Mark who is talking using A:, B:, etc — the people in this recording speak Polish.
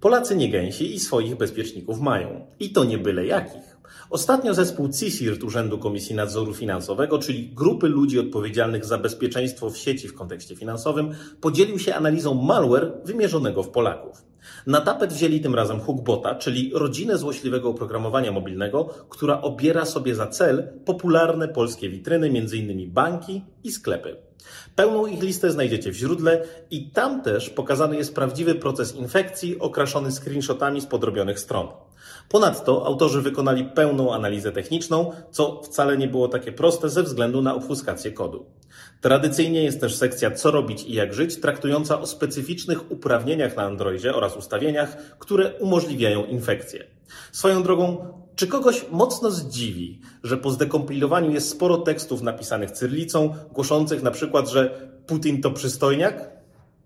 A: Polacy nie gęsi i swoich bezpieczników mają. I to nie byle jakich. Ostatnio zespół CSIRT Urzędu Komisji Nadzoru Finansowego, czyli grupy ludzi odpowiedzialnych za bezpieczeństwo w sieci w kontekście finansowym, podzielił się analizą malware wymierzonego w Polaków. Na tapet wzięli tym razem Hookbota, czyli rodzinę złośliwego oprogramowania mobilnego, która obiera sobie za cel popularne polskie witryny, m.in. banki i sklepy. Pełną ich listę znajdziecie w źródle i tam też pokazany jest prawdziwy proces infekcji okraszony screenshotami z podrobionych stron. Ponadto autorzy wykonali pełną analizę techniczną, co wcale nie było takie proste ze względu na obfuskację kodu. Tradycyjnie jest też sekcja Co robić i jak żyć, traktująca o specyficznych uprawnieniach na Androidzie oraz ustawieniach, które umożliwiają infekcję. Swoją drogą, czy kogoś mocno zdziwi, że po zdekompilowaniu jest sporo tekstów napisanych cyrlicą, głoszących na przykład, że Putin to przystojniak?